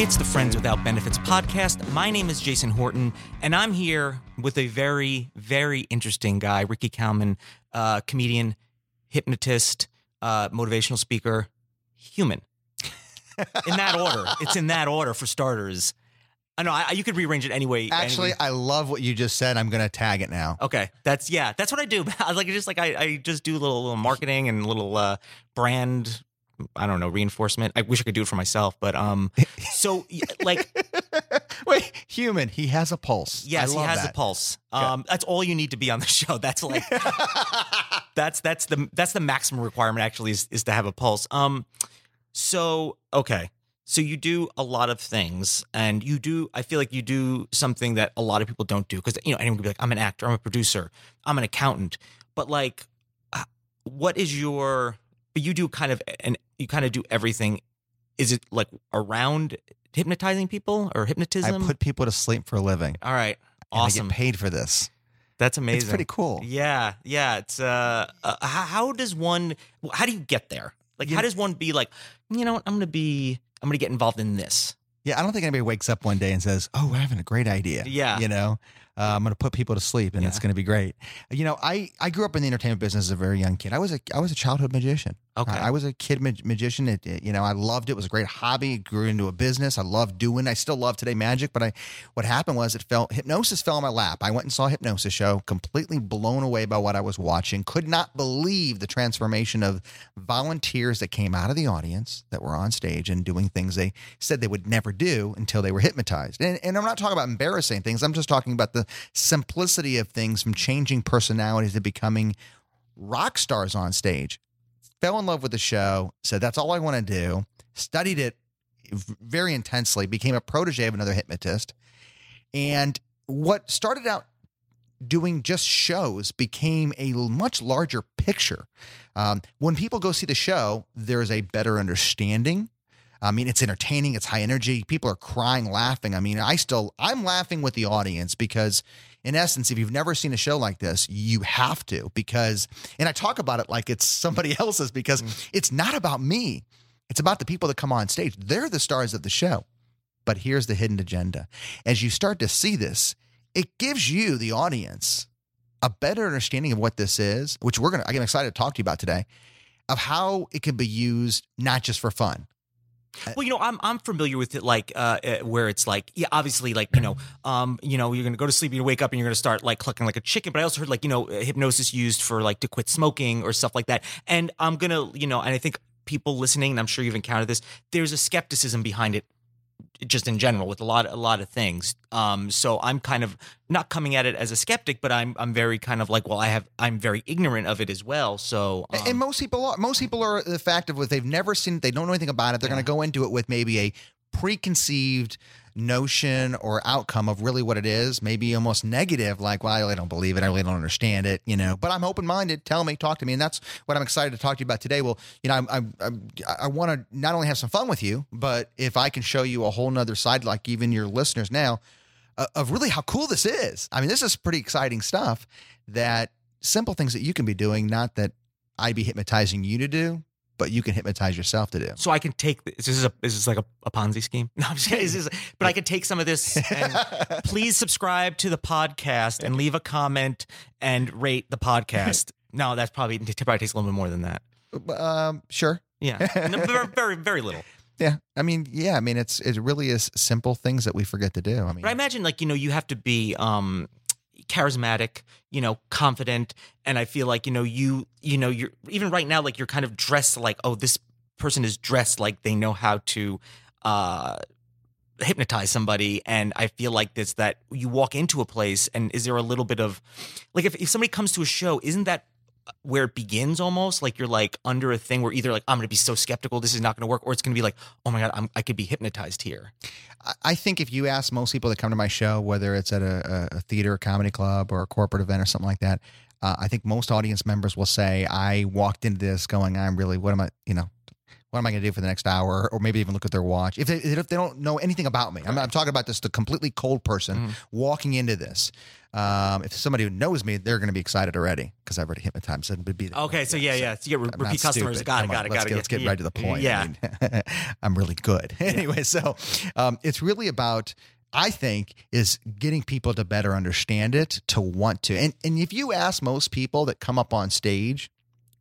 It's the Friends Without Benefits podcast. My name is Jason Horton, and I'm here with a very, very interesting guy, Ricky Kalmon, uh, comedian, hypnotist, uh, motivational speaker, human. In that order. It's in that order for starters. I know I, you could rearrange it anyway. Actually, anyway. I love what you just said. I'm going to tag it now. Okay, that's yeah, that's what I do. I like just like I, I just do a little, little marketing and little uh, brand. I don't know reinforcement. I wish I could do it for myself, but um, so like Wait, human. He has a pulse. yes, he has that. a pulse. Um, that's all you need to be on the show. That's like that's that's the that's the maximum requirement actually is is to have a pulse. Um, so okay, so you do a lot of things, and you do. I feel like you do something that a lot of people don't do because you know anyone could be like, I'm an actor, I'm a producer, I'm an accountant, but like, uh, what is your? But you do kind of and you kind of do everything. Is it like around hypnotizing people or hypnotism? I put people to sleep for a living. All right, and awesome. I get paid for this. That's amazing. It's pretty cool. Yeah, yeah. It's uh, uh how, how does one? How do you get there? Like, You- how does one be like? You know, what, I'm gonna be. I'm gonna get involved in this. Yeah, I don't think anybody wakes up one day and says, "Oh, we're having a great idea." Yeah. you know, uh, I'm going to put people to sleep, and it's going to be great. You know, I I grew up in the entertainment business as a very young kid. I was a I was a childhood magician. Okay. I, I was a kid mag- magician. It, it- you know, I loved it. It was a great hobby. It grew into a business. I loved doing. I still love today magic. But I, what happened was it fell. Hypnosis fell in my lap. I went and saw a hypnosis show. Completely blown away by what I was watching. Could not believe the transformation of volunteers that came out of the audience that were on stage and doing things they said they would never do until they were hypnotized. And, and I'm not talking about embarrassing things. I'm just talking about the simplicity of things from changing personalities to becoming rock stars on stage fell in love with the show, said that's all I want to do, studied it very intensely, became a protege of another hypnotist. And what started out doing just shows became a much larger picture. Um, when people go see the show, there's a better understanding. I mean, it's entertaining, it's high energy. People are crying, laughing. I mean, I still, I'm laughing with the audience because, in essence, if you've never seen a show like this, you have to because, and I talk about it like it's somebody else's because mm. it's not about me. It's about the people that come on stage. They're the stars of the show. But here's the hidden agenda. As you start to see this, it gives you, the audience, a better understanding of what this is, which we're going to, I'm excited to talk to you about today, of how it can be used not just for fun. Well, you know, I'm I'm familiar with it, like uh, uh, where it's like, yeah, obviously, like you know, um, you know, you're gonna go to sleep, you're wake up, and you're gonna start like clucking like a chicken. But I also heard like you know, hypnosis used for like to quit smoking or stuff like that. And I'm gonna, you know, and I think people listening, and I'm sure you've encountered this. There's a skepticism behind it, just in general, with a lot a lot of things. Um, so I'm kind of not coming at it as a skeptic, but I'm I'm very kind of like, well, I have I'm very ignorant of it as well. So um, and most people are. Most people are the fact of what they've never seen they don't know anything about it. They're going to go into it with maybe a preconceived notion or outcome of really what it is, maybe almost negative, like, well, I really don't believe it. I really don't understand it, you know, but I'm open minded. Tell me, talk to me. And that's what I'm excited to talk to you about today. Well, you know, I'm, I'm, I want to not only have some fun with you, but if I can show you a whole nother side, like even your listeners now, uh, of really how cool this is. I mean, this is pretty exciting stuff that simple things that you can be doing, not that I'd be hypnotizing you to do, but you can hypnotize yourself to do. So I can take this. Is this, a, is this like a, a Ponzi scheme? No, I'm just kidding. Is this- but I can take some of this. And please subscribe to the podcast and leave a comment and rate the podcast. No, that's probably it probably takes a little bit more than that. Um, sure. Yeah, No, very, very, very little. Yeah. I mean, yeah. I mean, it's it really is simple things that we forget to do. I mean, But I imagine like you know you have to be um charismatic, you know, confident, and I feel like you know you you know you're even right now like you're kind of dressed like oh this person is dressed like they know how to uh hypnotize somebody. And I feel like this that you walk into a place and is there a little bit of like if, if somebody comes to a show, isn't that where it begins almost like you're like under a thing where either like I'm going to be so skeptical this is not going to work or it's going to be like oh my god I'm, I could be hypnotized here. I- think if you ask most people that come to my show, whether it's at a, a- a theater, a comedy club, or a corporate event or something like that, uh, I think most audience members will say, "I walked into this going, I'm really, what am I, you know, what am I going to do for the next hour?" Or maybe even look at their watch if they if they don't know anything about me. I'm, I'm talking about this, the completely cold person Mhm. walking into this. Um, if somebody who knows me, they're going to be excited already because I've already hypnotized them be there. Okay, so yeah, yeah, so you get re- repeat customers. stupid. Got it, got it, let's got it. get, Let's get yeah, right to the point. Yeah, I mean, I'm really good. anyway, so um, it's really about, I think, is getting people to better understand it, to want to. And, and if you ask most people that come up on stage,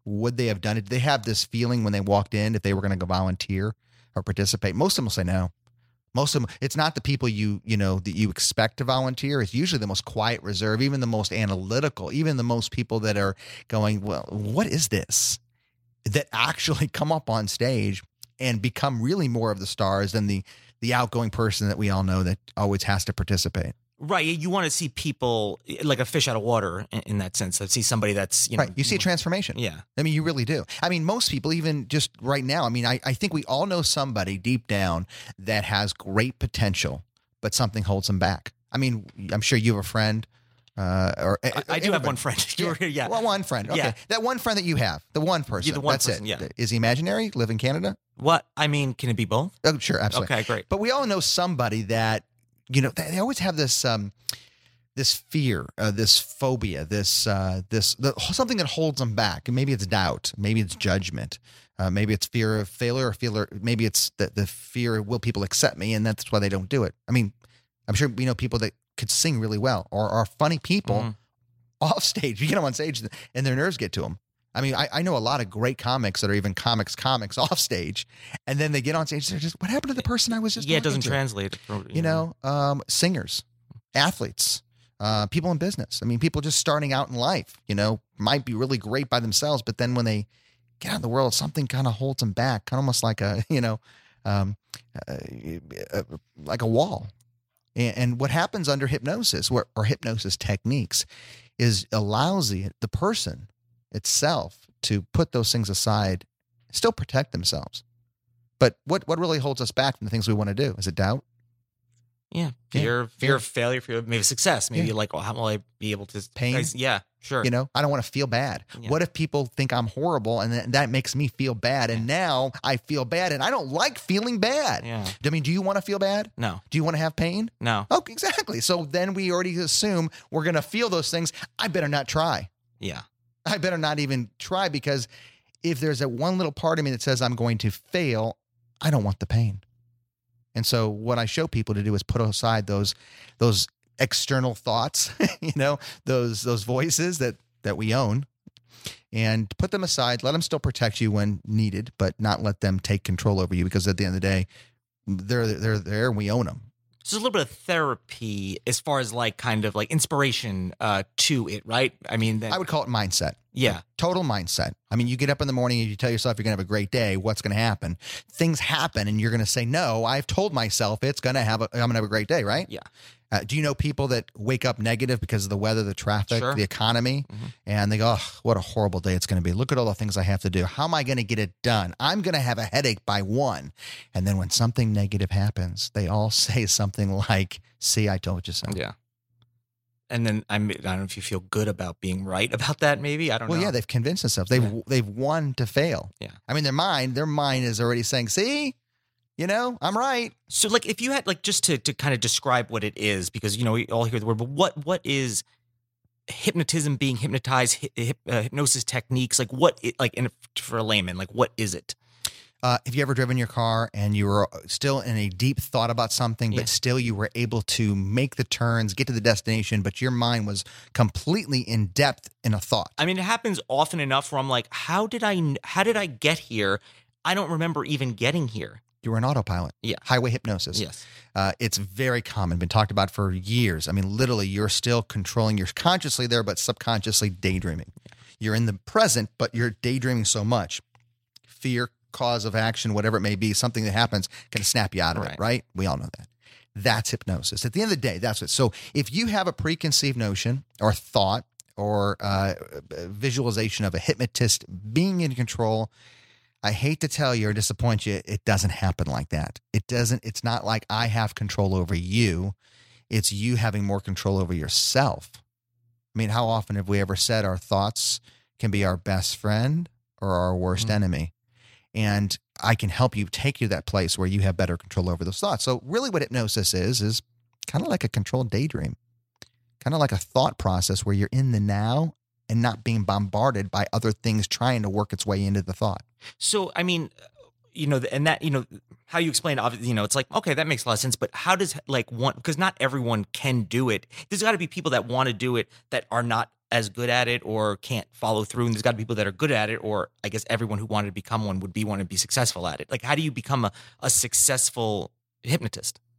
would they have done it? Did they have this feeling when they walked in if they were going to go volunteer or participate? Most of them will say no. Most of them, it's not the people you you know that you expect to volunteer. It's usually the most quiet, reserved, even the most analytical, even the most people that are going, well, what is this? That actually come up on stage and become really more of the stars than the the outgoing person that we all know that always has to participate. Right, you want to see people like a fish out of water in, that sense. Like see somebody that's you know, right. You see a transformation. yeah, I mean, you really do. I mean, most people, even just right now, I mean, I, I think we all know somebody deep down that has great potential, but something holds them back. I mean, I'm sure you have a friend. Uh, or I, I do have one friend. Were- yeah, Well, one friend. Okay. Yeah. That one friend that you have, the one person. the one That's person, it. yeah. Is he imaginary? Live in Canada? What I mean, can it be both? Oh, sure. Absolutely. Okay, great. But we all know somebody that you know they, they always have this um this fear, uh, this phobia, this uh this the, something that holds them back. And maybe it's doubt, maybe it's judgment, uh, maybe it's fear of failure, or fear, maybe it's the the fear of will people accept me, and that's why they don't do it. I mean, I'm sure we know people that could sing really well or are funny people Mhm. off stage. You get them on stage and their nerves get to them. I mean, I, I know a lot of great comics that are even comics comics off stage, and then they get on stage. They're just, what happened to the person I was just? yeah, it doesn't to?" translate. You know, um, singers, athletes, uh, people in business. I mean, people just starting out in life. You know, might be really great by themselves, but then when they get out in the world, something kind of holds them back, kind of almost like a you know, um, uh, uh, like a wall. And, and what happens under hypnosis or, or hypnosis techniques is allows the the person itself to put those things aside, still protect themselves. But what what really holds us back from the things we want to do? Is it doubt? Yeah, Yeah, fear, fear of failure, fear of maybe success. Maybe Yeah. like, well, how will I be able to Pain? I- yeah, sure. You know, I don't want to feel bad. Yeah. What if people think I'm horrible and that, that makes me feel bad? And now I feel bad and I don't like feeling bad. yeah, I mean, do you want to feel bad? no, Do you want to have pain? no, Oh, exactly. So then we already assume we're going to feel those things. I better not try. yeah, I better not even try because if there's a one little part of me that says I'm going to fail, I don't want the pain. And so what I show people to do is put aside those those external thoughts, you know, those those voices that that we own and put them aside, let them still protect you when needed, but not let them take control over you because at the end of the day, they're they're there and we own them. So there's a little bit of therapy as far as like kind of like inspiration uh to it, right? I mean, then, I would call it mindset. Yeah, total mindset. I mean, you get up in the morning and you tell yourself you're going to have a great day. What's going to happen? Things happen, and you're going to say, "No, I've told myself it's going to have. A, I'm going to have a great day." Right? Yeah. Uh, do you know people that wake up negative because of the weather, the traffic, Sure. the economy, Mhm. and they go, oh, "What a horrible day it's going to be. Look at all the things I have to do. How am I going to get it done? I'm going to have a headache by one." And then when something negative happens, they all say something like, "See, I told you so." yeah. And then I'm, I don't know if you feel good about being right about that. Maybe I don't Well, know. yeah, they've convinced themselves. They've Yeah. they've won to fail. Yeah. I mean, their mind, their mind is already saying, "See, you know, I'm right." So, like, if you had like just to to kind of describe what it is, because you know we all hear the word, but what what is hypnotism? Being hypnotized, hy- hyp, uh, hypnosis techniques, like what? It, like, in, for a layman, like what is it? Uh, have you ever driven your car and you were still in a deep thought about something, Yeah. but still you were able to make the turns, get to the destination, but your mind was completely in depth in a thought? I mean, it happens often enough where I'm like, how did I how did I get here? I don't remember even getting here. You were an autopilot. Yeah. Highway hypnosis. Yes. Uh, it's very common, been talked about for years. I mean, literally, you're still controlling, you're consciously there, but subconsciously daydreaming. You're in the present, but you're daydreaming so much. Fear cause of action, whatever it may be, something that happens can snap you out of Right. it, right? We all know that. That's hypnosis. At the end of the day, that's it. So if you have a preconceived notion or thought or uh, visualization of a hypnotist being in control, I hate to tell you or disappoint you, it doesn't happen like that. It doesn't, it's not like I have control over you. It's you having more control over yourself. I mean, how often have we ever said our thoughts can be our best friend or our worst Mhm. enemy? And I can help you take you to that place where you have better control over those thoughts. So, really, what hypnosis is, is kind of like a controlled daydream, kind of like a thought process where you're in the now and not being bombarded by other things trying to work its way into the thought. So, I mean, you know, and that, you know, how you explain, obviously, you know, it's like, okay, that makes a lot of sense, but how does like one, because not everyone can do it. There's got to be people that want to do it that are not as good at it or can't follow through. And there's got to be people that are good at it, or I guess everyone who wanted to become one would be want to be successful at it. Like, how do you become a, a successful hypnotist?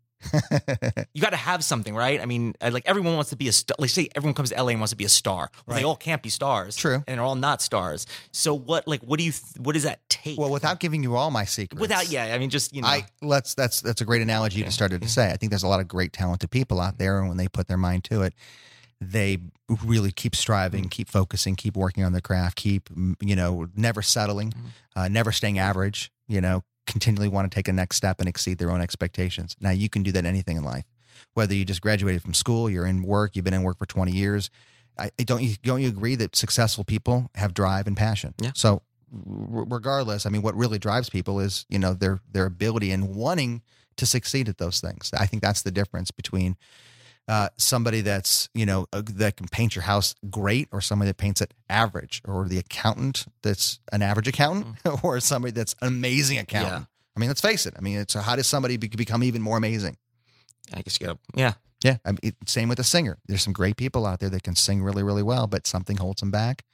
You got to have something, right? I mean, uh, like everyone wants to be a star. Like, say everyone comes to LA and wants to be a star. Well, They all can't be stars. True. And they're all not stars. So what, like, what do you, what does that take? well, without giving you all my secrets, Without, yeah, I mean, just you know, I let's that's that's a great analogy you Yeah. started to say. I think there's a lot of great talented people out there, and when they put their mind to it, they really keep striving, keep focusing, keep working on their craft, keep mm, you know never settling, Mhm. uh, never staying average. You know, continually want to take a next step and exceed their own expectations. Now you can do that in anything in life, whether you just graduated from school, you're in work, you've been in work for 20 years. I, I- don't you don't you agree that successful people have drive and passion? Yeah. So r- regardless, I mean, what really drives people is you know their their ability and wanting to succeed at those things. I think that's the difference between uh, somebody that's you know uh, that can paint your house great, or somebody that paints it average, or the accountant that's an average accountant, or somebody that's an amazing accountant. I mean, let's face it. I mean, it's how does somebody be- become even more amazing? I guess you got to, yeah. Yeah, I mean, it, same with a singer. There's some great people out there that can sing really, really well, but something holds them back.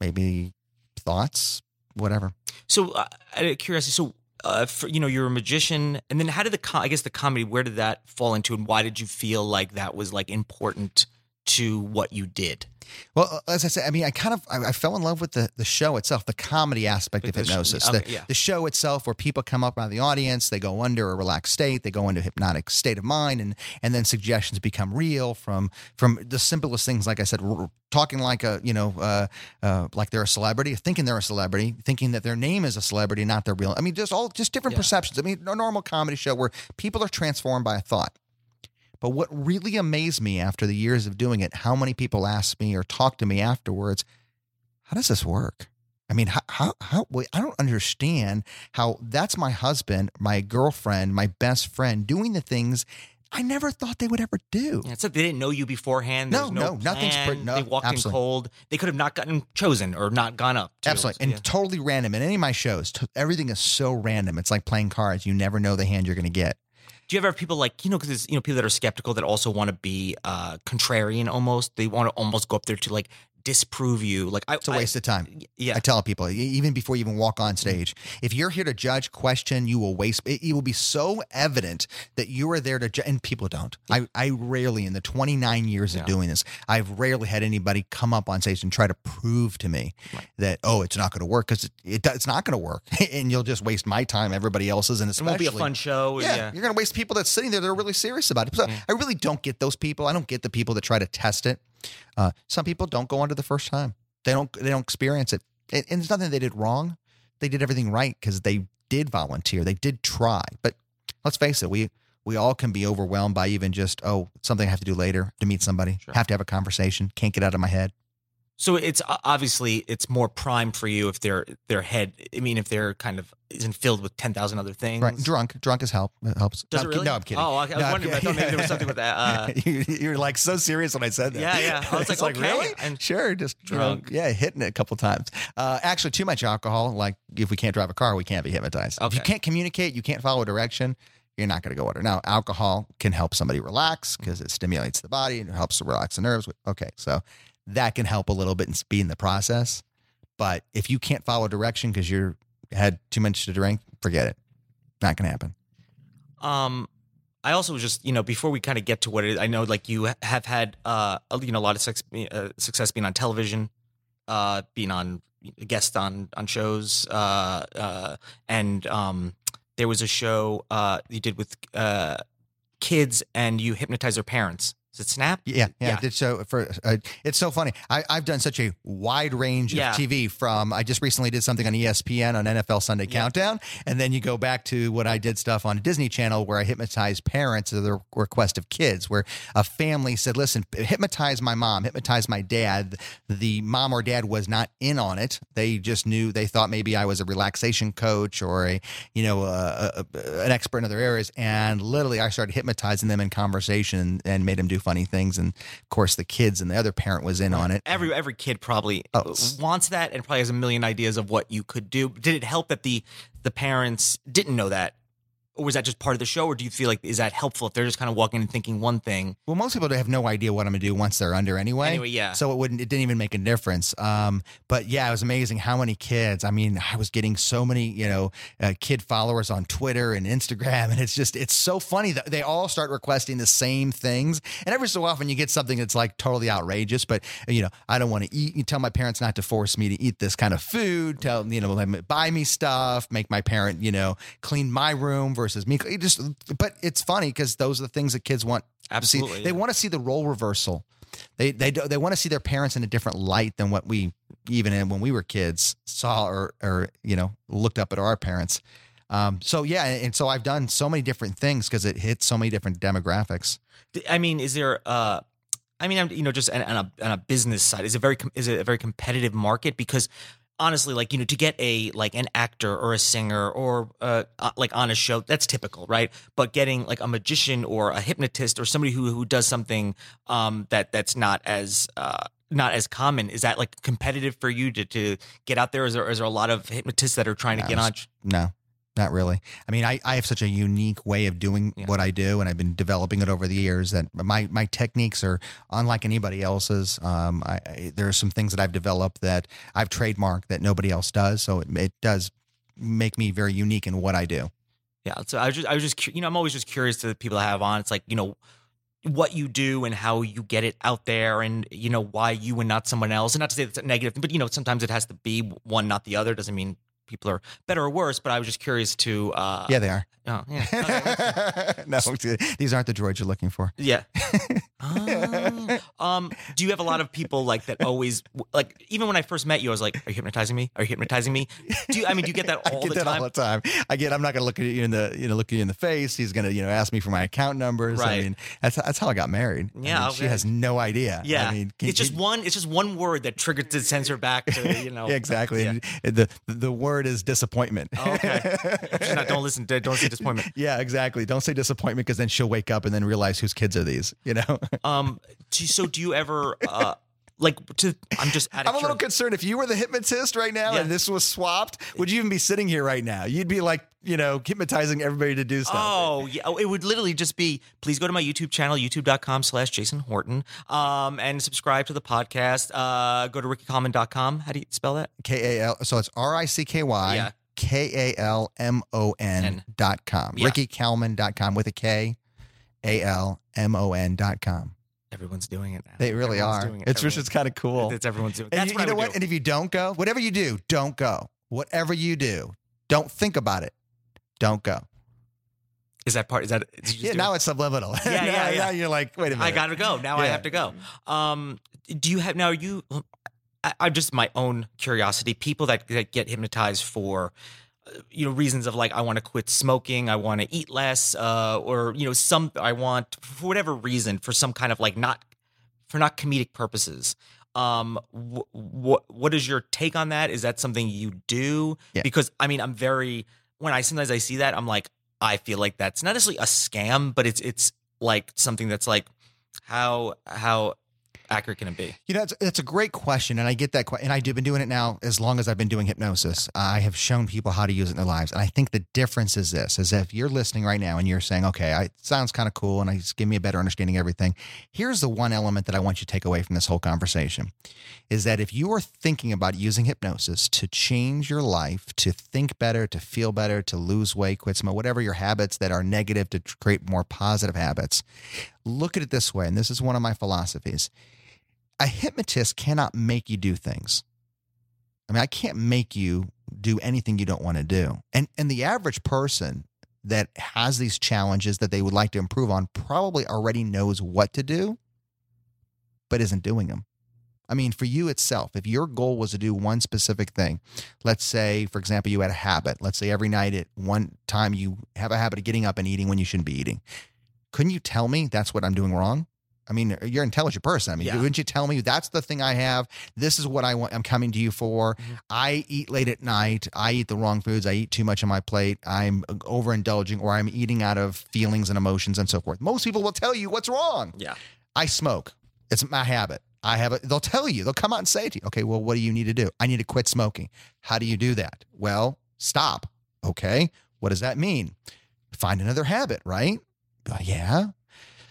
Maybe thoughts, whatever. So, uh, out of curiosity, so uh, for, you know, you're a magician, and then how did the, I guess, the comedy, where did that fall into, and why did you feel like that was like important to what you did? Well, uh, as I said, I mean, I kind of I, I fell in love with the the show itself, the comedy aspect of the sh- hypnosis, okay, the, yeah. the show itself, where people come up out of the audience, they go under a relaxed state, they go into a hypnotic state of mind, and and then suggestions become real from from the simplest things, like I said, r- talking like a you know uh, uh, like they're a celebrity, thinking they're a celebrity, thinking that their name is a celebrity, not their real. I mean, just all just different Yeah. perceptions. I mean, a normal comedy show where people are transformed by a thought. But what really amazed me after the years of doing it, how many people ask me or talk to me afterwards, how does this work? I mean, how, how, how wait, I don't understand how that's my husband, my girlfriend, my best friend doing the things I never thought they would ever do. Yeah, it's like they didn't know you beforehand. There No, was no, nothing's pre- plan. no, they walked absolutely. in cold. They could have not gotten chosen or not gone up. too. Absolutely. And Yeah. totally random. In any of my shows, t- everything is so random. It's like playing cards. You never know the hand you're going to get. Do you ever have people like you know because you know people that are skeptical that also want to be uh contrarian almost? They want to almost go up there to like disprove you. Like I, It's a waste of time. Yeah. I tell people, even before you even walk on stage, if you're here to judge, question, you will waste. It, it will be so evident that you are there to judge, and people don't. I, I rarely, in the 29 years Yeah. of doing this, I've rarely had anybody come up on stage and try to prove to me Right. that oh, it's not going to work because it, it, it's not going to work, and you'll just waste my time, everybody else's, and it won't be a fun show. yeah, Yeah. you're going to waste people that's sitting there that are really serious about it. So Yeah. I really don't get those people. I don't get the people that try to test it. Uh, some people don't go under the first time. They don't. They don't experience it, and, and it's nothing they did wrong. They did everything right because they did volunteer. They did try. But let's face it, we we all can be overwhelmed by even just oh something I have to do later to meet somebody. Sure. Have to have a conversation. Can't get out of my head. So it's obviously it's more prime for you if their their head. I mean, if they're kind of isn't filled with ten thousand other things. Right, drunk. Drunk is help. It helps. Does no, it I'm really? No, I'm kidding. Oh, okay. I was No, wondering. I thought maybe there was something with that. Uh, you, you're like so serious when I said that. Yeah, yeah. I was It's like, okay. really? And- sure, just drunk. Drunk. yeah, hitting it a couple times. Uh, actually, too much alcohol. Like if we can't drive a car, we can't be hypnotized. If you can't communicate, you can't follow a direction. You're not going to go under. Now, alcohol can help somebody relax because it stimulates the body and it helps to relax the nerves. Okay, so that can help a little bit in speeding the process. But if you can't follow direction because you're had too much to drink, forget it. Not to happen. Um, I also just you know before we kind of get to what it is, I know like you have had uh you know a lot of sex, uh, success being on television, uh being on guest on on shows, uh, uh, and um, there was a show uh, you did with uh, kids, and you hypnotize their parents. Is it Snap? Yeah, yeah. Yeah. So for uh, it's so funny. I, I've done such a wide range Yeah. of TV. From I just recently did something on ESPN on NFL Sunday Yeah. Countdown, and then you go back to what I did stuff on Disney Channel where I hypnotized parents at the request of kids, where a family said, "Listen, hypnotize my mom, hypnotize my dad." The mom or dad was not in on it. They just knew they thought maybe I was a relaxation coach or a you know a, a, an expert in other areas, and literally I started hypnotizing them in conversation and made them do funny things. And of course, the kids and the other parent was in on it. Every every kid probably Oh, wants that and probably has a million ideas of what you could do. Did it help that the the parents didn't know that, or was that just part of the show? Or do you feel like is that helpful if they're just kind of walking and thinking one thing? Well, most people have no idea what I'm to do once they're under anyway. Anyway, yeah. So it wouldn't, it didn't even make a difference. Um, but yeah, it was amazing how many kids. I mean, I was getting so many, you know, uh, kid followers on Twitter and Instagram, and it's just, it's so funny that they all start requesting the same things. And every so often you get something that's like totally outrageous. But you know, I don't want to eat. You tell my parents not to force me to eat this kind of food. Tell you know, let me- buy me stuff. Make my parent, you know, clean my room versus me. It just, but it's funny because those are the things that kids want Absolutely, they want to see the role reversal. They they do- they want to see their parents in a different light than what we even in, when we were kids saw or or you know looked up at our parents. Um, so yeah, and so I've done so many different things because it hits so many different demographics. I mean, is there? Uh, I mean, I'm you know just on, on a on a business side, is it very is it a very competitive market? Because honestly, like you know, to get a like an actor or a singer or uh, uh, like on a show, that's typical, right? But getting like a magician or a hypnotist or somebody who who does something um, that that's not as uh, not as common is that like competitive for you to to get out there? Is there is there a lot of hypnotists that are trying to get on? No, not really. I mean, I, I have such a unique way of doing Yeah. what I do, and I've been developing it over the years. That my my techniques are unlike anybody else's. Um, I, I there are some things that I've developed that I've trademarked that nobody else does. So it, it does make me very unique in what I do. Yeah. So I was just, I was just, you know, I'm always just curious to the people I have on. It's like, you know, what you do and how you get it out there and, you know, why you and not someone else. And not to say that's a negative, but, you know, sometimes it has to be one, not the other. Doesn't mean people are better or worse, but I was just curious to, uh, Yeah, they are. oh, yeah. Okay. no, these aren't the droids you're looking for. Yeah. Oh. um, do you have a lot of people like that always like even when I first met you, I was like, Are you hypnotizing me? Are you hypnotizing me? Do you I mean do you get that all I get the that time? all the time. I get. I'm not going to look at you in the you know look at you in the face. He's going to you know ask me for my account numbers. Right. I mean, that's that's how I got married. I Yeah, mean, she has no idea. yeah. I mean, can- it's just can- one it's just one word that triggered to sends her back to, you know. Exactly. Yeah. The the word is disappointment. Oh, okay. Not, don't listen to don't say disappointment. yeah, exactly. Don't say disappointment because then she'll wake up and then realize whose kids are these. You know. Um so do you ever uh like to I'm just out of I'm a little concerned if you were the hypnotist right now Yeah. and this was swapped, would you even be sitting here right now? You'd be like, you know, hypnotizing everybody to do stuff. Oh, yeah. Oh, It would literally just be please go to my YouTube channel, youtube.com slash Jason Horton, um, and subscribe to the podcast. Uh, go to rickykalmon.com. How do you spell that? K A L. So it's R I C K Y Yeah. K A L M O N dot com. Yeah. RickyKalmon dot com with a K A L M O N dot com. Everyone's doing it now. They really Everyone's are. it. It's Everyone- just kind of cool. It's everyone's doing. And That's you, what you know what? do. And if you don't go, whatever you do, don't go. Whatever you do, don't think about it. Don't go. Is that part? Is that? Did you just Yeah, now it? it's subliminal. Yeah, now, yeah, yeah. now you're like, wait a minute. I gotta go. Now I have to go. Um, do you have now? Are you, I, am just my own curiosity. People that, that get hypnotized for, you know, reasons of like I want to quit smoking, I want to eat less, uh, or you know, some I want for whatever reason for some kind of like not for not comedic purposes. Um, what wh- what is your take on that? Is that something you do? Yeah. Because I mean, I'm very when I sometimes I see that I'm like I feel like that's not necessarily a scam, but it's it's like something that's like how how accurate can it be? You know, it's, a great question, and I get that. question. And I've been doing it now as long as I've been doing hypnosis. I have shown people how to use it in their lives, and I think the difference is this: is if you're listening right now and you're saying, "Okay, I, it sounds kind of cool, and it's give me a better understanding of everything." Here's the one element that I want you to take away from this whole conversation: is that if you are thinking about using hypnosis to change your life, to think better, to feel better, to lose weight, quit smoke, whatever your habits that are negative, to create more positive habits, look at it this way, and this is one of my philosophies a hypnotist cannot make you do things. I mean, I can't make you do anything you don't want to do. And and the average person that has these challenges that they would like to improve on probably already knows what to do, but isn't doing them. I mean, for you itself, if your goal was to do one specific thing, let's say, for example, you had a habit. Let's say every night at one time you have a habit of getting up and eating when you shouldn't be eating. Couldn't you tell me that's what I'm doing wrong? I mean, you're an intelligent person. I mean, Yeah. wouldn't you tell me that's the thing I have? This is what I want. I'm coming to you for. Mhm. I eat late at night. I eat the wrong foods. I eat too much on my plate. I'm overindulging, or I'm eating out of feelings and emotions and so forth. Most people will tell you what's wrong. Yeah. I smoke. It's my habit. I have a, they'll tell you, they'll come out and say to you, okay, well, what do you need to do? I need to quit smoking. How do you do that? Well, stop. Okay. What does that mean? Find another habit, right? Uh, yeah.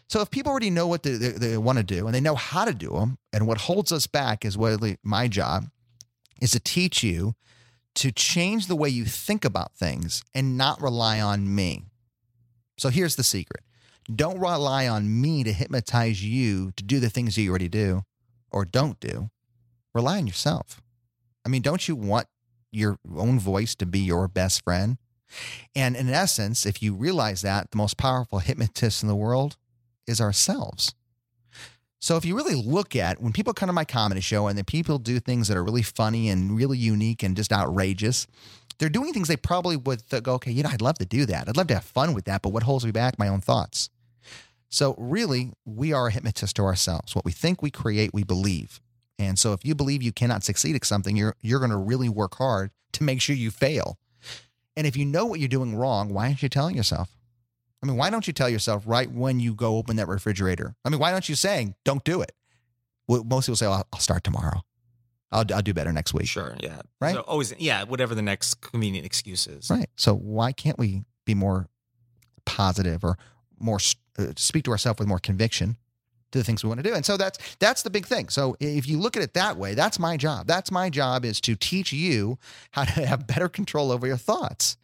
So if people already know what they, they, they want to do and they know how to do them, and what holds us back is what my job is to teach you to change the way you think about things and not rely on me. So here's the secret don't rely on me to hypnotize you to do the things you already do or don't do. Rely on yourself. I mean, don't you want your own voice to be your best friend? And in essence, if you realize that, the most powerful hypnotist in the world is ourselves. So if you really look at when people come to my comedy show and the people do things that are really funny and really unique and just outrageous, they're doing things they probably would go, okay, you know, I'd love to do that. I'd love to have fun with that, but what holds me back? My own thoughts. So really, we are a hypnotist to ourselves. What we think, we create, we believe. And so if you believe you cannot succeed at something, you're you're going to really work hard to make sure you fail. And if you know what you're doing wrong, why aren't you telling yourself? I mean, why don't you tell yourself right when you go open that refrigerator? I mean, why don't you saying, don't do it? Well, most people say, oh, I'll start tomorrow. I'll, I'll do better next week. Sure. Yeah. Right? So always, yeah, whatever the next convenient excuse is. Right. So why can't we be more positive or more uh, speak to ourselves with more conviction to the things we want to do? And so that's that's the big thing. So if you look at it that way, that's my job. That's my job is to teach you how to have better control over your thoughts.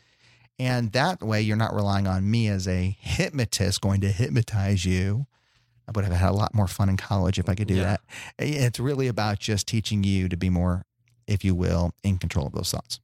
And that way you're not relying on me as a hypnotist going to hypnotize you. I would have had a lot more fun in college if I could do Yeah. that. It's really about just teaching you to be more, if you will, in control of those thoughts.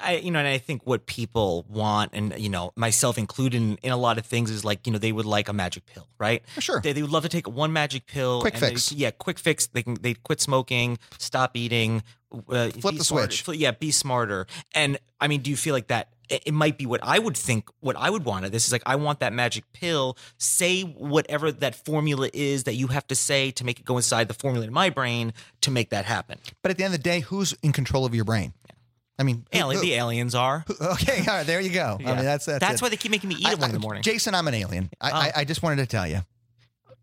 I, you know, and I think what people want, and you know, myself included in, in a lot of things, is like, you know, they would like a magic pill, right? For sure. They, they would love to take one magic pill, Quick and they- fix. yeah, quick fix. They can they quit smoking, stop eating, uh, Flip the smarter. switch. Yeah, be smarter. And I mean, do you feel like that? It it might be what I would think, what I would want of this is like, I want that magic pill. Say whatever that formula is that you have to say to make it go inside the formula in my brain to make that happen. But at the end of the day, who's in control of your brain? I mean, who- Alien, who- the aliens are. okay, all right, there you go. I mean, that's that's, That's it. why they keep making me eat I- one in the morning. Jason, I'm an alien. I, Oh. I, I just wanted to tell you.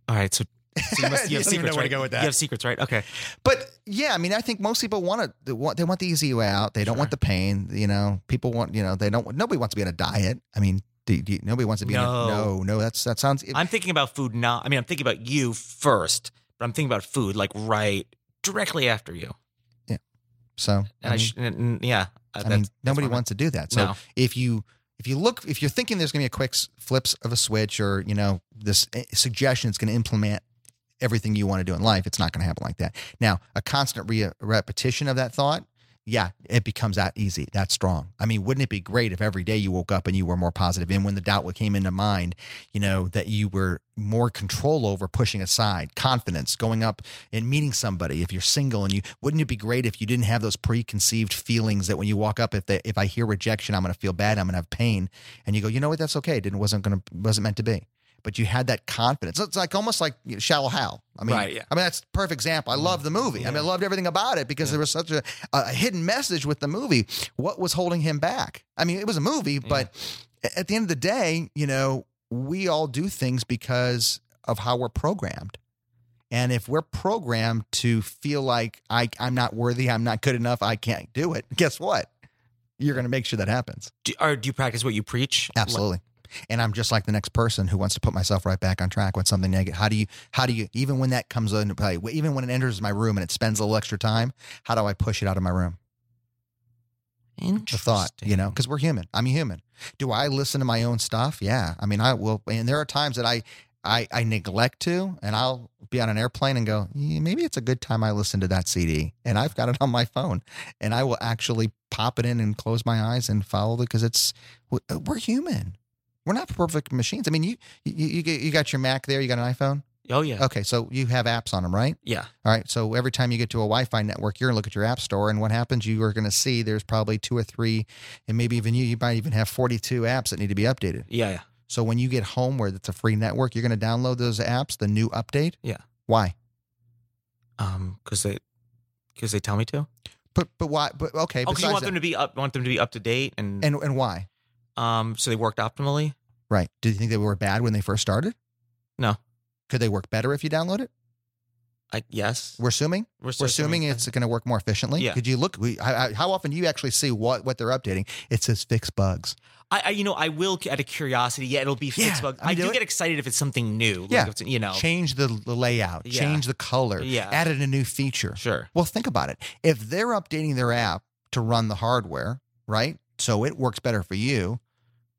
All right, so, so you, must, You have secrets, know where to right? go with that. You have secrets, right? Okay. But yeah, I mean, I think most people want to they want, they want the easy way out. They don't Sure. want the pain. You know, people want you know they don't. Nobody wants to be on a diet. I mean, do, do, nobody wants to be. On a, No. no, no. That's that sounds. I'm thinking about food now. I mean, I'm thinking about you first, but I'm thinking about food like right directly after you. So And I, mean, sh- and- yeah. uh, I mean nobody wants to do that. So No. if you if you look if you're thinking there's going to be a quick s- flips of a switch or you know this eh, suggestion is going to implement everything you want to do in life it's not going to happen like that now a constant re- repetition of that thought yeah it becomes that easy that strong. I mean wouldn't it be great if every day you woke up and you were more positive? and when the doubt came into mind you know that you were more control over pushing aside confidence going up and meeting somebody if you're single and you wouldn't it be great if you didn't have those preconceived feelings that when you walk up if they, if I hear rejection I'm going to feel bad I'm going to have pain. And you go you know what? That's okay. It didn't wasn't going to wasn't meant to be but you had that confidence it's like almost like you know, Shallow Hal I mean Right, yeah. I mean that's a perfect example I love the movie I mean I loved everything about it because Yeah. there was such a, a hidden message with the movie what was holding him back I mean it was a movie but at the end of the day you know we all do things because of how we're programmed and if we're programmed to feel like I, I'm not worthy, I'm not good enough, I can't do it, guess what? You're going to make sure that happens. Do, or do you practice what you preach? Absolutely. And I'm just like the next person who wants to put myself right back on track with something negative. How do you, how do you, even when that comes into play, even when it enters my room and it spends a little extra time, how do I push it out of my room? The thought, you know, because we're human. I'm a human. Do I listen to my own stuff? Yeah. I mean, I will. And there are times that I, I, I neglect to, and I'll be on an airplane and go, "Yeah, maybe it's a good time I listen to that CD. And I've got it on my phone, and I will actually pop it in and close my eyes and follow it because it's we're human. We're not perfect machines. I mean, you you you, got your Mac there, you got an iPhone. Oh yeah. Okay, so you have apps on them, right? Yeah. All right. So every time you get to a Wi-Fi network, you're gonna look at your app store, and what happens? You are gonna see there's probably two or three, and maybe even you. You might even have 42 apps that need to be updated. Yeah. Yeah. So when you get home where it's a free network, you're gonna download those apps, the new update. Yeah. Why? Um, because they, because they tell me to. But but why? But okay. Oh, you want them to be up, want them to be up to date, and, and and why? Um, so they worked optimally. Right. Did you think they were bad when they first started? No. Could they work better if you download it? I yes. We're assuming. We're, We're assuming it's going to work more efficiently. Yeah. Could you look? We, I, I- how often do you actually see what what they're updating? It says fix bugs. I, I you know I will out of curiosity. Yeah, it'll be Yeah, bugs. I mean, do do get excited if it's something new. Like Yeah. you know. Change the, the layout. Yeah. Change the color. Yeah. Added a new feature. Sure. Well, think about it. If they're updating their app to run the hardware, right? So it works better for you.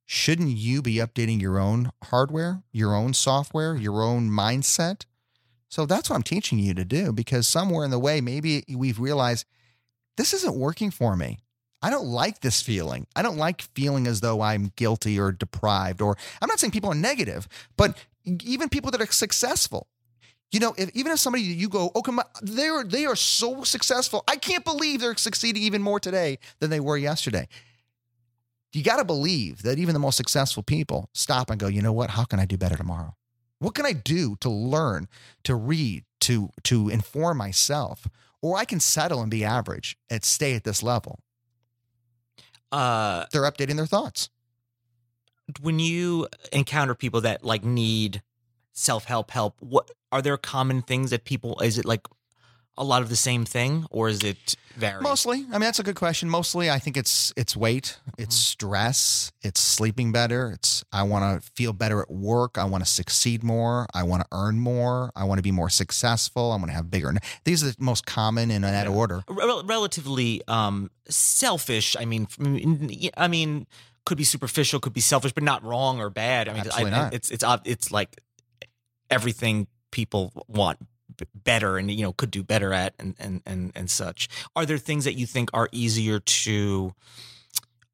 Shouldn't you be updating your own hardware, your own software, your own mindset? So that's what I'm teaching you to do because somewhere in the way, maybe we've realized this isn't working for me. I don't like this feeling. I don't like feeling as though I'm guilty or deprived, or I'm not saying people are negative, but even people that are successful, you know, if, even if somebody you go, oh come on, they're they are so successful. I can't believe they're succeeding even more today than they were yesterday. You got to believe that even the most successful people stop and go, you know what? How can I do better tomorrow? What can I do to learn, to read, to to inform myself, or I can settle and be average and stay at this level. Uh, They're updating their thoughts. when you encounter people that like need self help help, what are there common things that people? Is it like a lot of the same thing, or is it vary? Mostly, I mean that's a good question. Mostly, I think it's it's weight, it's stress, it's sleeping better. It's I want to feel better at work. I want to succeed more. I want to earn more. I want to be more successful. I want to have bigger. These are the most common in that Yeah. order. Rel- relatively um selfish. I mean, I mean, could be superficial, could be selfish, but not wrong or bad. I mean, I, it's it's it's like everything people want better and you know could do better at and and and and such. Are there things that you think are easier to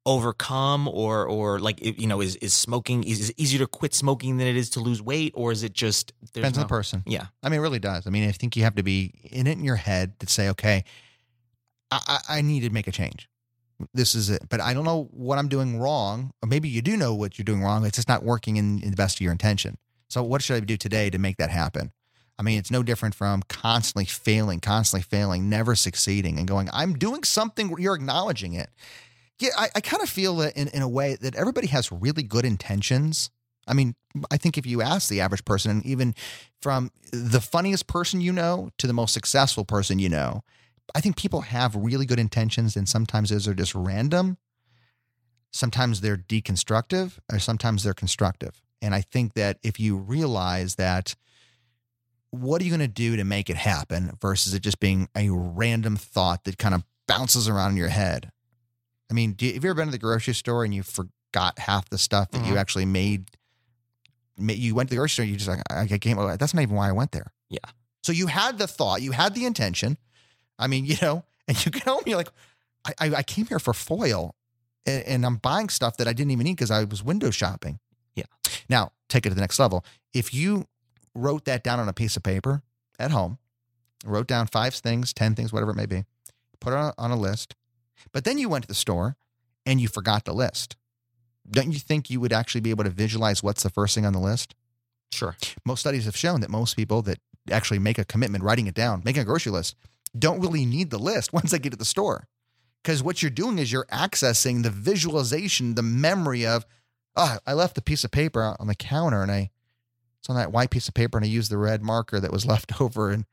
overcome or or like you know is is smoking is it easier to quit smoking than it is to lose weight or is it just Depends on the person. yeah I mean, it really does. I mean, I think you have to be in it in your head to say, okay, I, I, I need to make a change. This is it. But I don't know what I'm doing wrong. Or maybe you do know what you're doing wrong. It's just not working in, in the best of your intention. So what should I do today to make that happen? I mean, it's no different from constantly failing, constantly failing, never succeeding, and going, I'm doing something, you're acknowledging it. Yeah, I, I kind of feel that in, in a way that everybody has really good intentions. I mean, I think if you ask the average person, and even from the funniest person you know to the most successful person you know, I think people have really good intentions, and sometimes those are just random. Sometimes they're deconstructive, or sometimes they're constructive. And I think that if you realize that, what are you going to do to make it happen versus it just being a random thought that kind of bounces around in your head? I mean, do you, have you ever been to the grocery store and you forgot half the stuff that you Mhm. actually made? You went to the grocery store, you just like, I I came, that's not even why I went there. Yeah. So you had the thought, you had the intention. I mean, you know, and you get home, you're like, I, I, I came here for foil and, and I'm buying stuff that I didn't even need because I was window shopping. Yeah. Now, take it to the next level. If you wrote that down on a piece of paper at home, wrote down five things, 10 things, whatever it may be, put it on, on a list, but then you went to the store and you forgot the list. Don't you think you would actually be able to visualize what's the first thing on the list? sure most studies have shown that most people that actually make a commitment, writing it down, making a grocery list, don't really need the list once they get to the store. Because what you're doing is you're accessing the visualization, the memory of, oh, I left the piece of paper on the counter and I, it's on that white piece of paper and I used the red marker that was left over. And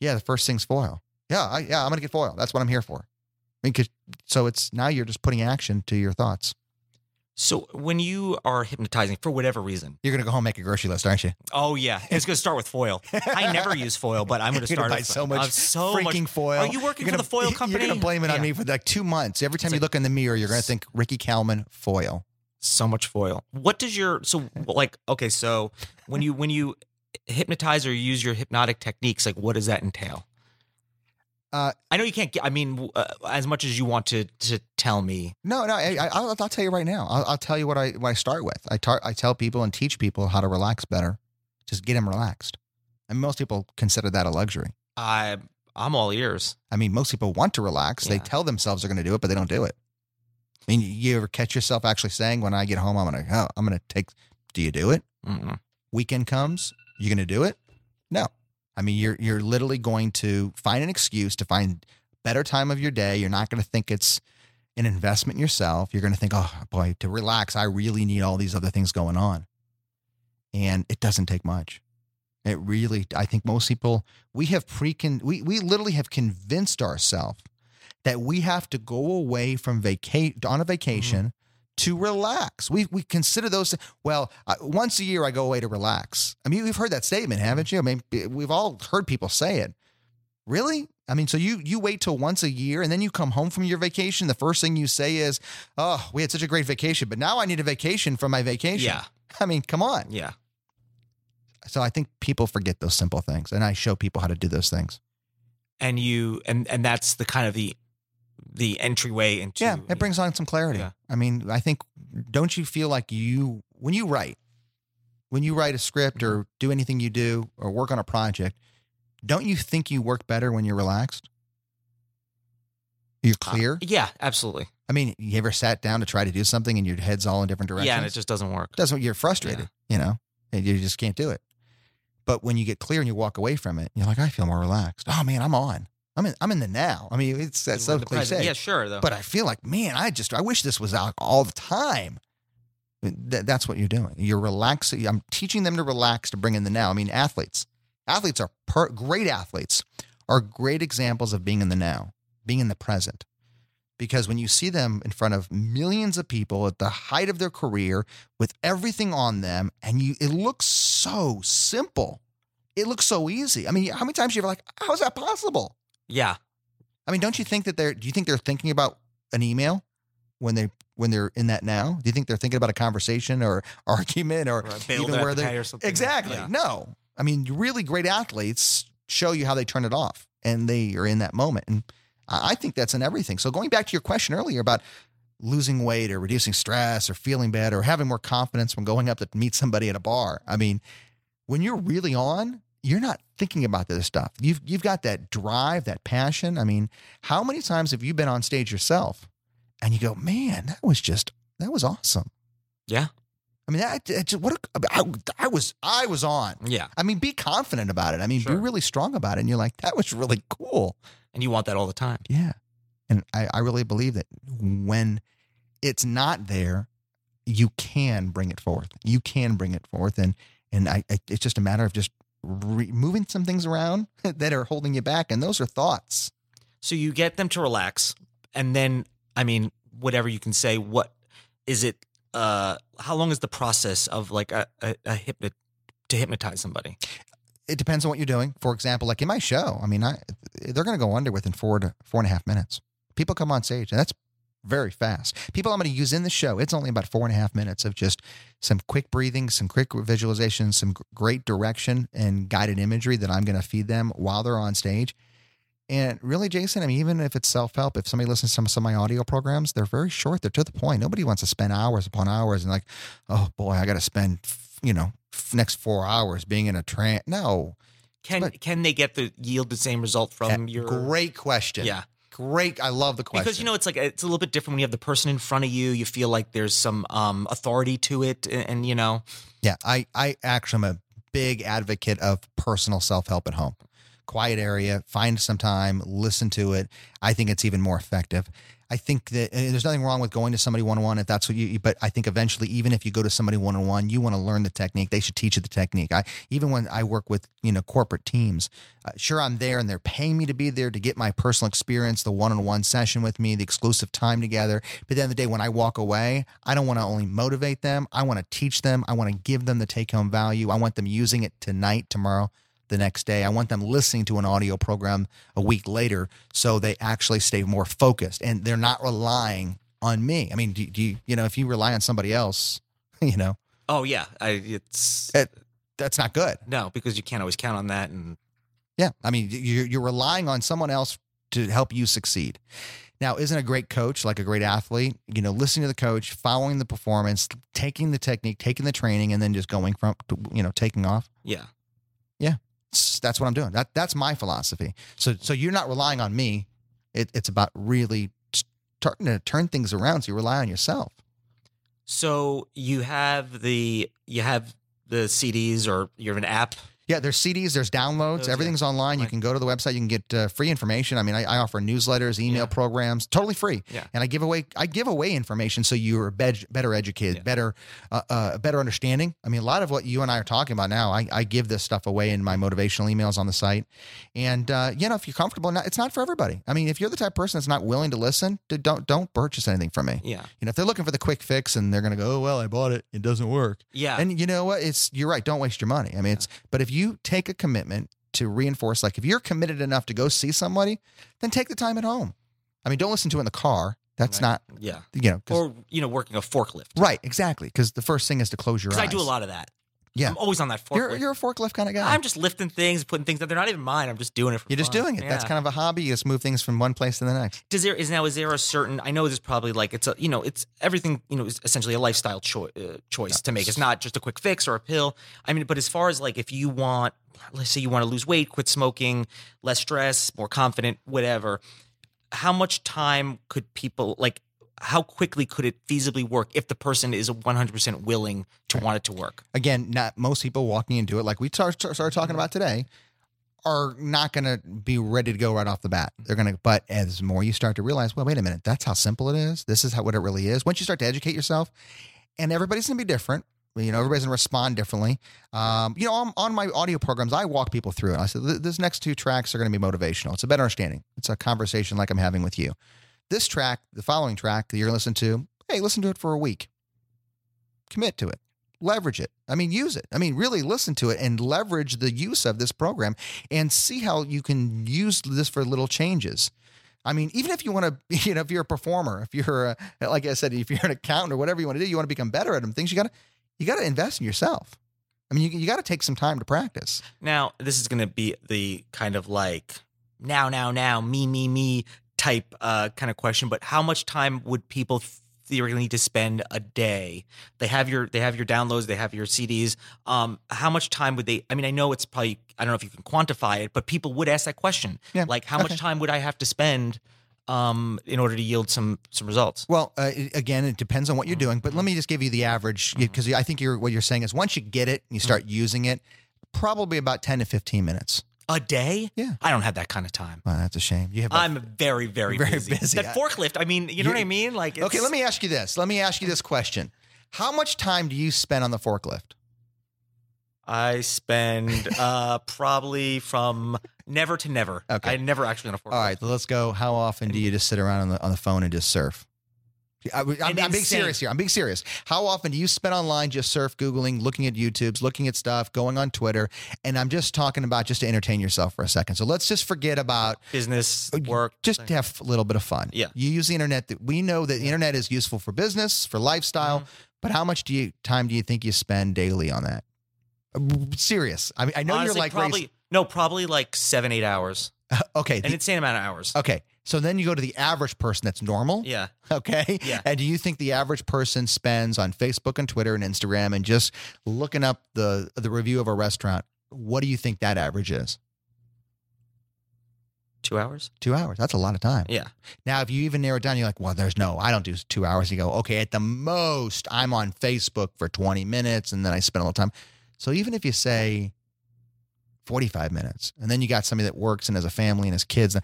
yeah, the first thing's foil. Yeah, I, yeah, I'm going to get foil. That's what I'm here for. I mean, 'cause- so it's now you're just putting action to your thoughts. so when you are hypnotizing for whatever reason You're going to go home and make a grocery list, aren't you? Oh yeah, it's going to start with foil. I never use foil, but I'm going to start gonna with so much so freaking much. foil. Are you working You're for the foil company? You're going to blame it on Yeah. me for like two months. Every time It's you like- look in the mirror, you're going to think Ricky Kalmon foil. So much foil. What does your so like okay, so when you when you hypnotize or use your hypnotic techniques, like what does that entail? Uh, I know you can't get. I mean, uh, as much as you want to to tell me. No, no. I, I, I'll, I'll tell you right now. I'll, I'll tell you what I what I start with. I tar- I tell people and teach people how to relax better. Just get them relaxed. And most people consider that a luxury. I I'm all ears. I mean, most people want to relax. They tell themselves they're going to do it, but they don't do it. I mean, you ever catch yourself actually saying, "When I get home, I'm going to, oh, I'm going to take." Do you do it? Mm-mm. Weekend comes, you going to do it? No. I mean, you're you're literally going to find an excuse to find better time of your day. You're not going to think it's an investment in yourself. You're going to think, "Oh boy, to relax, I really need all these other things going on." And it doesn't take much. It really, I think most people, we have pre, we, we literally have convinced ourselves that we have to go away from vaca- on a vacation mm-hmm. to relax. We, we consider those, well, uh, once a year I go away to relax. I mean, you've heard that statement, mm-hmm. haven't you? I mean, eh, we've all heard people say it. Really? I mean, so you you wait till once a year and then you come home from your vacation. The first thing you say is, "Oh, we had such a great vacation, but now I need a vacation from my vacation." Yeah, I mean, come on. yeah. So I think people forget those simple things, and I show people how to do those things. And you and and that's the kind of the the entryway into Yeah, it brings on some clarity. Yeah. I mean, I think don't you feel like you when you write, when you write a script or do anything you do or work on a project, don't you think you work better when you're relaxed? You're Uh, clear. yeah, absolutely. I mean, you ever sat down to try to do something and your head's all in different directions? Yeah, and it just doesn't work. doesn't. You're frustrated, you know, and you just can't do it. But when you get clear and you walk away from it, you're like, I feel more relaxed. Oh man, I'm on. I'm in. I'm in the now. I mean, it's that's so The present- cliche. Yeah, sure. Though. But I feel like, man, I just I wish this was out all the time. Th- that's what you're doing. You're relaxing. I'm teaching them to relax to bring in the now. I mean, athletes, athletes are per, great athletes are great examples of being in the now, being in the present. Because when you see them in front of millions of people at the height of their career with everything on them, and you, it looks so simple. It looks so easy. I mean, how many times you're like, how is that possible? Yeah, I mean, don't you think that they're? Do you think they're thinking about an email when they when they're in that now? Do you think they're thinking about a conversation or argument or, or a even where they're pay or exactly? Yeah. No, I mean, really great athletes show you how they turn it off, and they are in that moment, and I I think that's in everything. So going back to your question earlier about losing weight or reducing stress or feeling better or having more confidence when going up to meet somebody at a bar. I mean, when you're really on, you're not thinking about this stuff. You've you've got that drive, that passion. I mean, how many times have you been on stage yourself and you go, "Man, that was just that was awesome." Yeah. I mean, that, that just, what a, I, I was I was on. Yeah, I mean, be confident about it. I mean, Sure. be really strong about it. And you're like, that was really cool. and you want that all the time. Yeah. And I, I really believe that when it's not there, you can bring it forth. You can bring it forth. And and I, I it's just a matter of just re- moving some things around that are holding you back. And those are thoughts. So you get them to relax, and then I mean, whatever you can say. What is it? Uh, how long is the process of like a a, a hypnot to hypnotize somebody? It depends on what you're doing. For example, like in my show, I mean, I they're going to go under within four to four and a half minutes. People come on stage, and that's very fast. People I'm going to use in the show, it's only about four and a half minutes of just some quick breathing, some quick visualization, some great direction and guided imagery that I'm going to feed them while they're on stage. And really, Jason, I mean, even if it's self help, if somebody listens to some, some of my audio programs, they're very short. They're to the point. Nobody wants to spend hours upon hours and like, oh boy, I got to spend, you know, next four hours being in a trance. No. Can But- can they get the yield the same result from your? Great question. Yeah, Great. I love the question. because you know it's like it's a little bit different when you have the person in front of you. You feel like there's some um authority to it, and, and you know, Yeah, I I actually am a big advocate of personal self help at home. Quiet area, find some time, listen to it. I think it's even more effective. I think that and there's nothing wrong with going to somebody one on one if that's what you. But I think eventually, even if you go to somebody one on one, you want to learn the technique. They should teach you the technique. I even when I work with you know corporate teams, uh, sure I'm there and they're paying me to be there to get my personal experience, the one on one session with me, the exclusive time together. But at the end of the day, when I walk away, I don't want to only motivate them. I want to teach them. I want to give them the take home value. I want them using it tonight, tomorrow, the next day. I want them listening to an audio program a week later so they actually stay more focused and they're not relying on me. I mean, do, do you, you know, if you rely on somebody else, you know, Oh yeah, I, it's It- that's not good. no because you can't always count on that, and Yeah. I mean, you're, you're relying on someone else to help you succeed. Now, isn't a great coach like a great athlete? You know, listening to the coach, following the performance, taking the technique, taking the training, and then just going from, you know, taking off. yeah, S- That's what I'm doing. That that's my philosophy. So so you're not relying on me. It, it's about really starting to uh, turn things around. So you rely on yourself. So you have the you have the CDs or you have an app. Yeah, there's CDs, there's downloads, Those, yeah. everything's online. You can go to the website, you can get uh, free information. I mean, I, I offer newsletters, email Yeah. programs, totally free. Yeah. and I give away I give away information so you're bed, better educated, Yeah. better uh, uh, better understanding. I mean, a lot of what you and I are talking about now, I, I give this stuff away in my motivational emails on the site. And uh, you know, if you're comfortable, not, it's not for everybody. I mean, if you're the type of person that's not willing to listen, don't don't purchase anything from me. Yeah, You know, if they're looking for the quick fix and they're going to go, oh well, I bought it, it doesn't work. yeah, And you know what? It's you're right. Don't waste your money. I mean, it's but if you take a commitment to reinforce, like if you're committed enough to go see somebody, then take the time at home. I mean, don't listen to it in the car. That's Right. not yeah, you know, or you know working a forklift. right. Exactly, because the first thing is to close your eyes. I do a lot of that. Yeah. I'm always on that forklift. You're you're a forklift kind of guy. I'm just lifting things, putting things that they're not even mine. I'm just doing it for you're just doing it. That's kind of a hobby. You just move things from one place to the next. Does there is now is there a certain? I know there's probably like it's a you know it's everything you know is essentially a lifestyle choi- uh, choice to make. It's not just a quick fix or a pill. I mean, but as far as like if you want, let's say you want to lose weight, quit smoking, less stress, more confident, whatever. How much time could people like? How quickly could it feasibly work if the person is 100% willing to want it to work? Again, not most people walking into it like we tar- tar- started Mm-hmm. talking about today are not going to be ready to go right off the bat. They're going to, but as more you start to realize, well, wait a minute, that's how simple it is. This is how what it really is. Once you start to educate yourself, and everybody's going to be different. You know, everybody's going to respond differently. Um, you know, on, on my audio programs, I walk people through it. I said, "Th- this next two tracks are going to be motivational. It's a better understanding. It's a conversation like I'm having with you. This track, the following track that you're going to listen to, hey, listen to it for a week. Commit to it. Leverage it. I mean, use it. I mean, really listen to it and leverage the use of this program and see how you can use this for little changes. I mean, even if you want to, you know, if you're a performer, if you're, a, like I said, if you're an accountant or whatever you want to do, you want to become better at them. Things you got to, you got to invest in yourself. I mean, you, you got to take some time to practice. Now, this is going to be the kind of like now, now, now, me, me, me type uh, kind of question. But how much time would people theoretically need to spend a day? They have your they have your downloads, they have your CDs. Um, how much time would they? I mean, I know it's probably I don't know if you can quantify it, but people would ask that question. Yeah, Like, how okay. much time would I have to spend um, in order to yield some some results? Well, uh, again, it depends on what you're doing, but let me just give you the average because I think you're what you're saying is once you get it and you start using it, probably about 10 to 15 minutes. A day? Yeah. I don't have that kind of time. Well, that's a shame. You have I'm very, very, Very busy. busy. That forklift. I mean, you know what I mean? Like, it's, Okay, let me ask you this. Let me ask you this question. How much time do you spend on the forklift? I spend uh, probably from never to never. Okay. I never actually on a forklift. All right, let's go. How often do you just sit around on the on the phone and just surf? I, am I'm being insane. serious here. I'm being serious. How often do you spend online just surf, googling, looking at YouTube's, looking at stuff, going on Twitter? And I'm just talking about just to entertain yourself for a second. So let's just forget about Business, work. just to have a little bit of fun. Yeah. You use the internet. That we know that the internet is useful for business, for lifestyle. Mm-hmm. But how much do you time do you think you spend daily on that? Uh, Serious. I mean, I know Honestly, you're like probably no, probably like seven, eight hours, okay. an the- insane amount of hours. okay. So then you go to the average person that's normal. Yeah, Okay. Yeah. And do you think the average person spends on Facebook and Twitter and Instagram and just looking up the the review of a restaurant? What do you think that average is? two hours. Two hours. That's a lot of time. Yeah, Now, if you even narrow it down, you're like, well, there's no, I don't do two hours. You go, okay, at the most, I'm on Facebook for 20 minutes and then I spend a little time. So even if you say 45 minutes, and then you got somebody that works and has a family and has kids,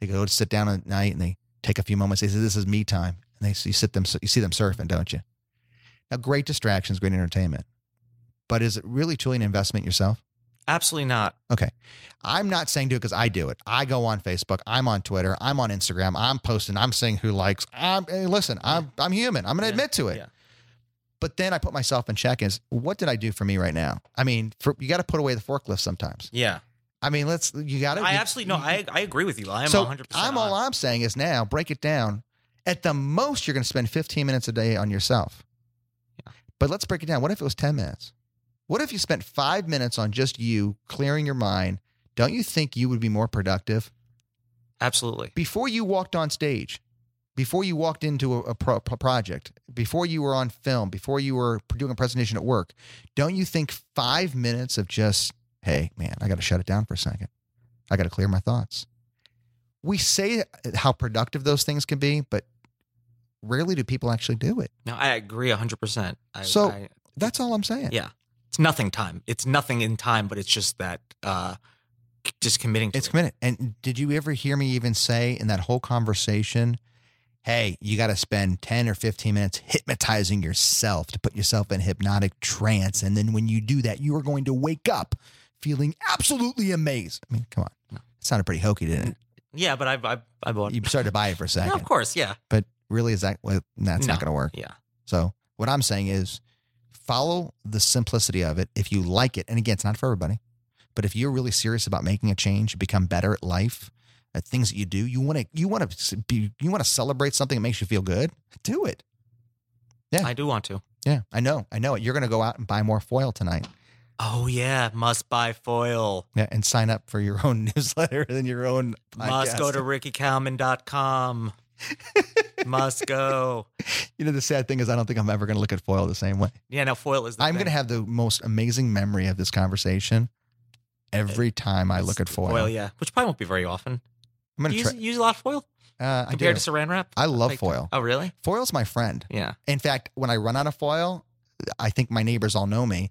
they go to sit down at night and they take a few moments. They say, this is me time. And they you sit them, you see them surfing, don't you? Now, great distractions, great entertainment. But is it really truly an investment yourself? absolutely not. Okay. I'm not saying do it because I do it. I go on Facebook. I'm on Twitter. I'm on Instagram. I'm posting. I'm saying who likes. I'm hey, listen, I'm I'm human. I'm gonna Yeah. admit to it. Yeah. But then I put myself in check is what did I do for me right now? I mean, for, you got to put away the forklift sometimes. Yeah, I mean, let's you got to I absolutely no. I I agree with you. I am so 100. I'm all I'm saying is now break it down. At the most, you're going to spend 15 minutes a day on yourself. Yeah. But let's break it down. What if it was 10 minutes? What if you spent five minutes on just you clearing your mind? Don't you think you would be more productive? Absolutely. Before you walked on stage, before you walked into a, a pro- project, before you were on film, before you were doing a presentation at work, don't you think five minutes of just, hey, man, I got to shut it down for a second. I got to clear my thoughts. We say how productive those things can be, but rarely do people actually do it. No, I agree 100%. I, So- I, That's all I'm saying. yeah. It's nothing time. It's nothing in time, but it's just that uh just committing to It's it. committed. And did you ever hear me even say in that whole conversation, hey, you got to spend 10 or 15 minutes hypnotizing yourself to put yourself in hypnotic trance. And then when you do that, you are going to wake up feeling absolutely amazed. I mean, come on. It sounded pretty hokey, didn't it? Yeah, but I I, I bought You started to buy it for a second. No, of course, yeah. But really, is that, well, that's not going to work. Yeah. So what I'm saying is follow the simplicity of it. If you like it, and again, it's not for everybody, but if you're really serious about making a change, become better at life, at things that you do, you want to you want to be you want to celebrate something that makes you feel good. Do it. Yeah. I do want to. Yeah, I know, I know it. You're going to go out and buy more foil tonight. Oh yeah, must buy foil. Yeah, and sign up for your own newsletter and your own. Must go podcast. to rickykalmon.com. must go. You know, the sad thing is, I don't think I'm ever going to look at foil the same way. Yeah, no, foil is the I'm thing. to have the most amazing memory of this conversation every time I look at foil. Foil, yeah. Which probably won't be very often. I'm gonna use, use a lot of foil Uh, I compared to saran wrap? I love Like- foil. Oh, really? Foil's my friend. Yeah. In fact, when I run out of foil, I think my neighbors all know me.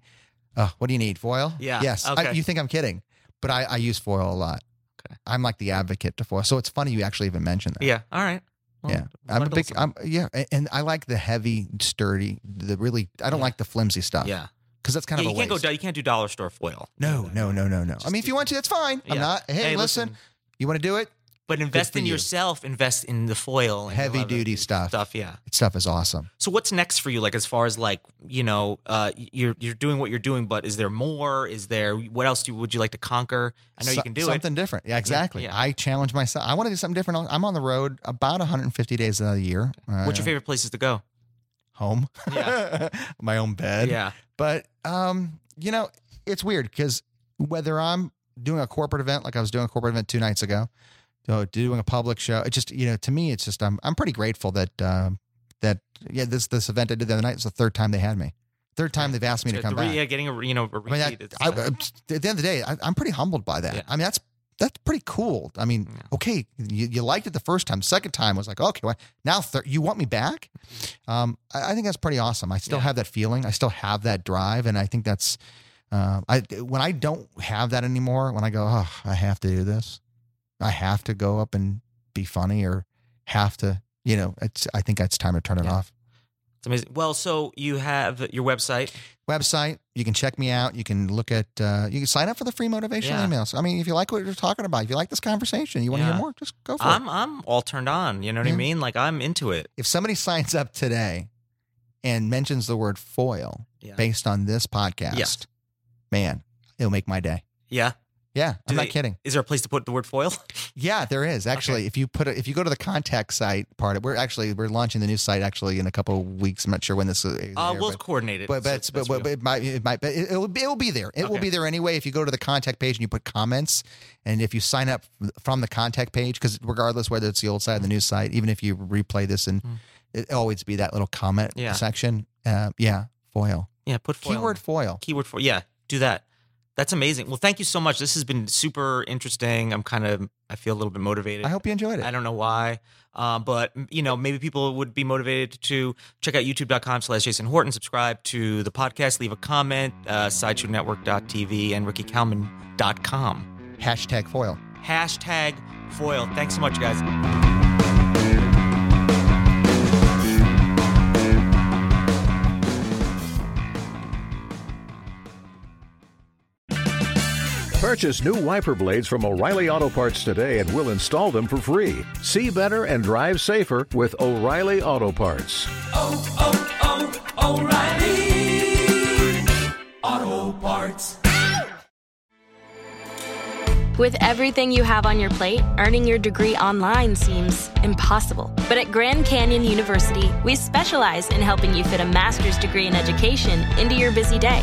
Uh, what do you need? Foil? Yeah, Yes. I- you think I'm kidding, but I, I use foil a lot. Okay. I'm like the advocate to foil. So it's funny you actually even mentioned that. Yeah. All right. Well, Yeah. I'm a big, I'm, yeah. And I like the heavy, sturdy, the really, I don't Yeah. like the flimsy stuff. Yeah. Cause that's kind yeah of you a can't waste. do- You can't do dollar store foil. no, no, no, no, no. I mean, if you want to, that's fine. I'm not. Hey, listen, you want to do it? But invest in you. yourself. Invest in the foil. and Heavy duty stuff. Stuff. Yeah. Stuff is awesome. So what's next for you? Like as far as like you know, uh, you're you're doing what you're doing, but is there more? Is there what else do, would you like to conquer? I know you can do it. something different. Yeah, exactly. yeah. I challenge myself. I want to do something different. I'm on the road about 150 days of the year. Uh, What's your favorite places to go? Home. Yeah. My own bed. Yeah. But um, you know, it's weird because whether I'm doing a corporate event like I was doing a corporate event two nights ago, so doing a public show, it just you know, to me, it's just I'm I'm pretty grateful that um that yeah this this event I did the other night was the third time they had me. Third time they've asked me to come re- back. Yeah, getting a you know a I mean, that, I, I- at the end of the day, I, I'm pretty humbled by that. Yeah. I mean, that's that's pretty cool. I mean, Yeah. okay, you, you liked it the first time. Second time was like, okay, well, now thir- you want me back? Um, I, I think that's pretty awesome. I still Yeah. have that feeling. I still have that drive, and I think that's uh, I when I don't have that anymore. When I go, oh, I have to do this. I have to go up and be funny, or have to, you know. It's. I think it's time to turn it Yeah. off. it's amazing. Well, so you have your website. website. You can check me out. You can look at. Uh, you can sign up for the free motivational Yeah. emails. I mean, if you like what we're talking about, if you like this conversation, you want to hear more, just go for it. I'm I'm all turned on. You know what I mean? Like I'm into it. If somebody signs up today and mentions the word foil Yeah. based on this podcast, man, it'll make my day. Yeah. Yeah, Do I'm not kidding. Is there a place to put the word foil? Yeah, there is actually. If you put it, if you go to the contact site part, of, we're actually we're launching the new site actually in a couple of weeks. I'm not sure when this. Is Uh, aired, we'll but- coordinate it. But so but, it's- but, but, but it might it might but it, will be it will be there. It will be there anyway if you go to the contact page and you put comments and if you sign up from the contact page because regardless whether it's the old site or the new site, even if you replay this and Mm. it always be that little comment Yeah. section. Uh, yeah, foil. yeah, put foil. Keyword foil. keyword for yeah do that that's amazing. Well thank you so much. This has been super interesting. I'm kind of i feel a little bit motivated. I hope you enjoyed it. i don't know why um, but you know maybe people would be motivated to check out youtube.com slash jason horton subscribe to the podcast leave a comment uh, sideshownetwork.tv and rickykalmon.com Hashtag foil. hashtag foil. Thanks so much guys Purchase new wiper blades from O'Reilly Auto Parts today and we'll install them for free. See better and drive safer with O'Reilly Auto Parts. Oh, oh, oh, O'Reilly Auto Parts. With everything you have on your plate, earning your degree online seems impossible. But at Grand Canyon University, we specialize in helping you fit a master's degree in education into your busy day.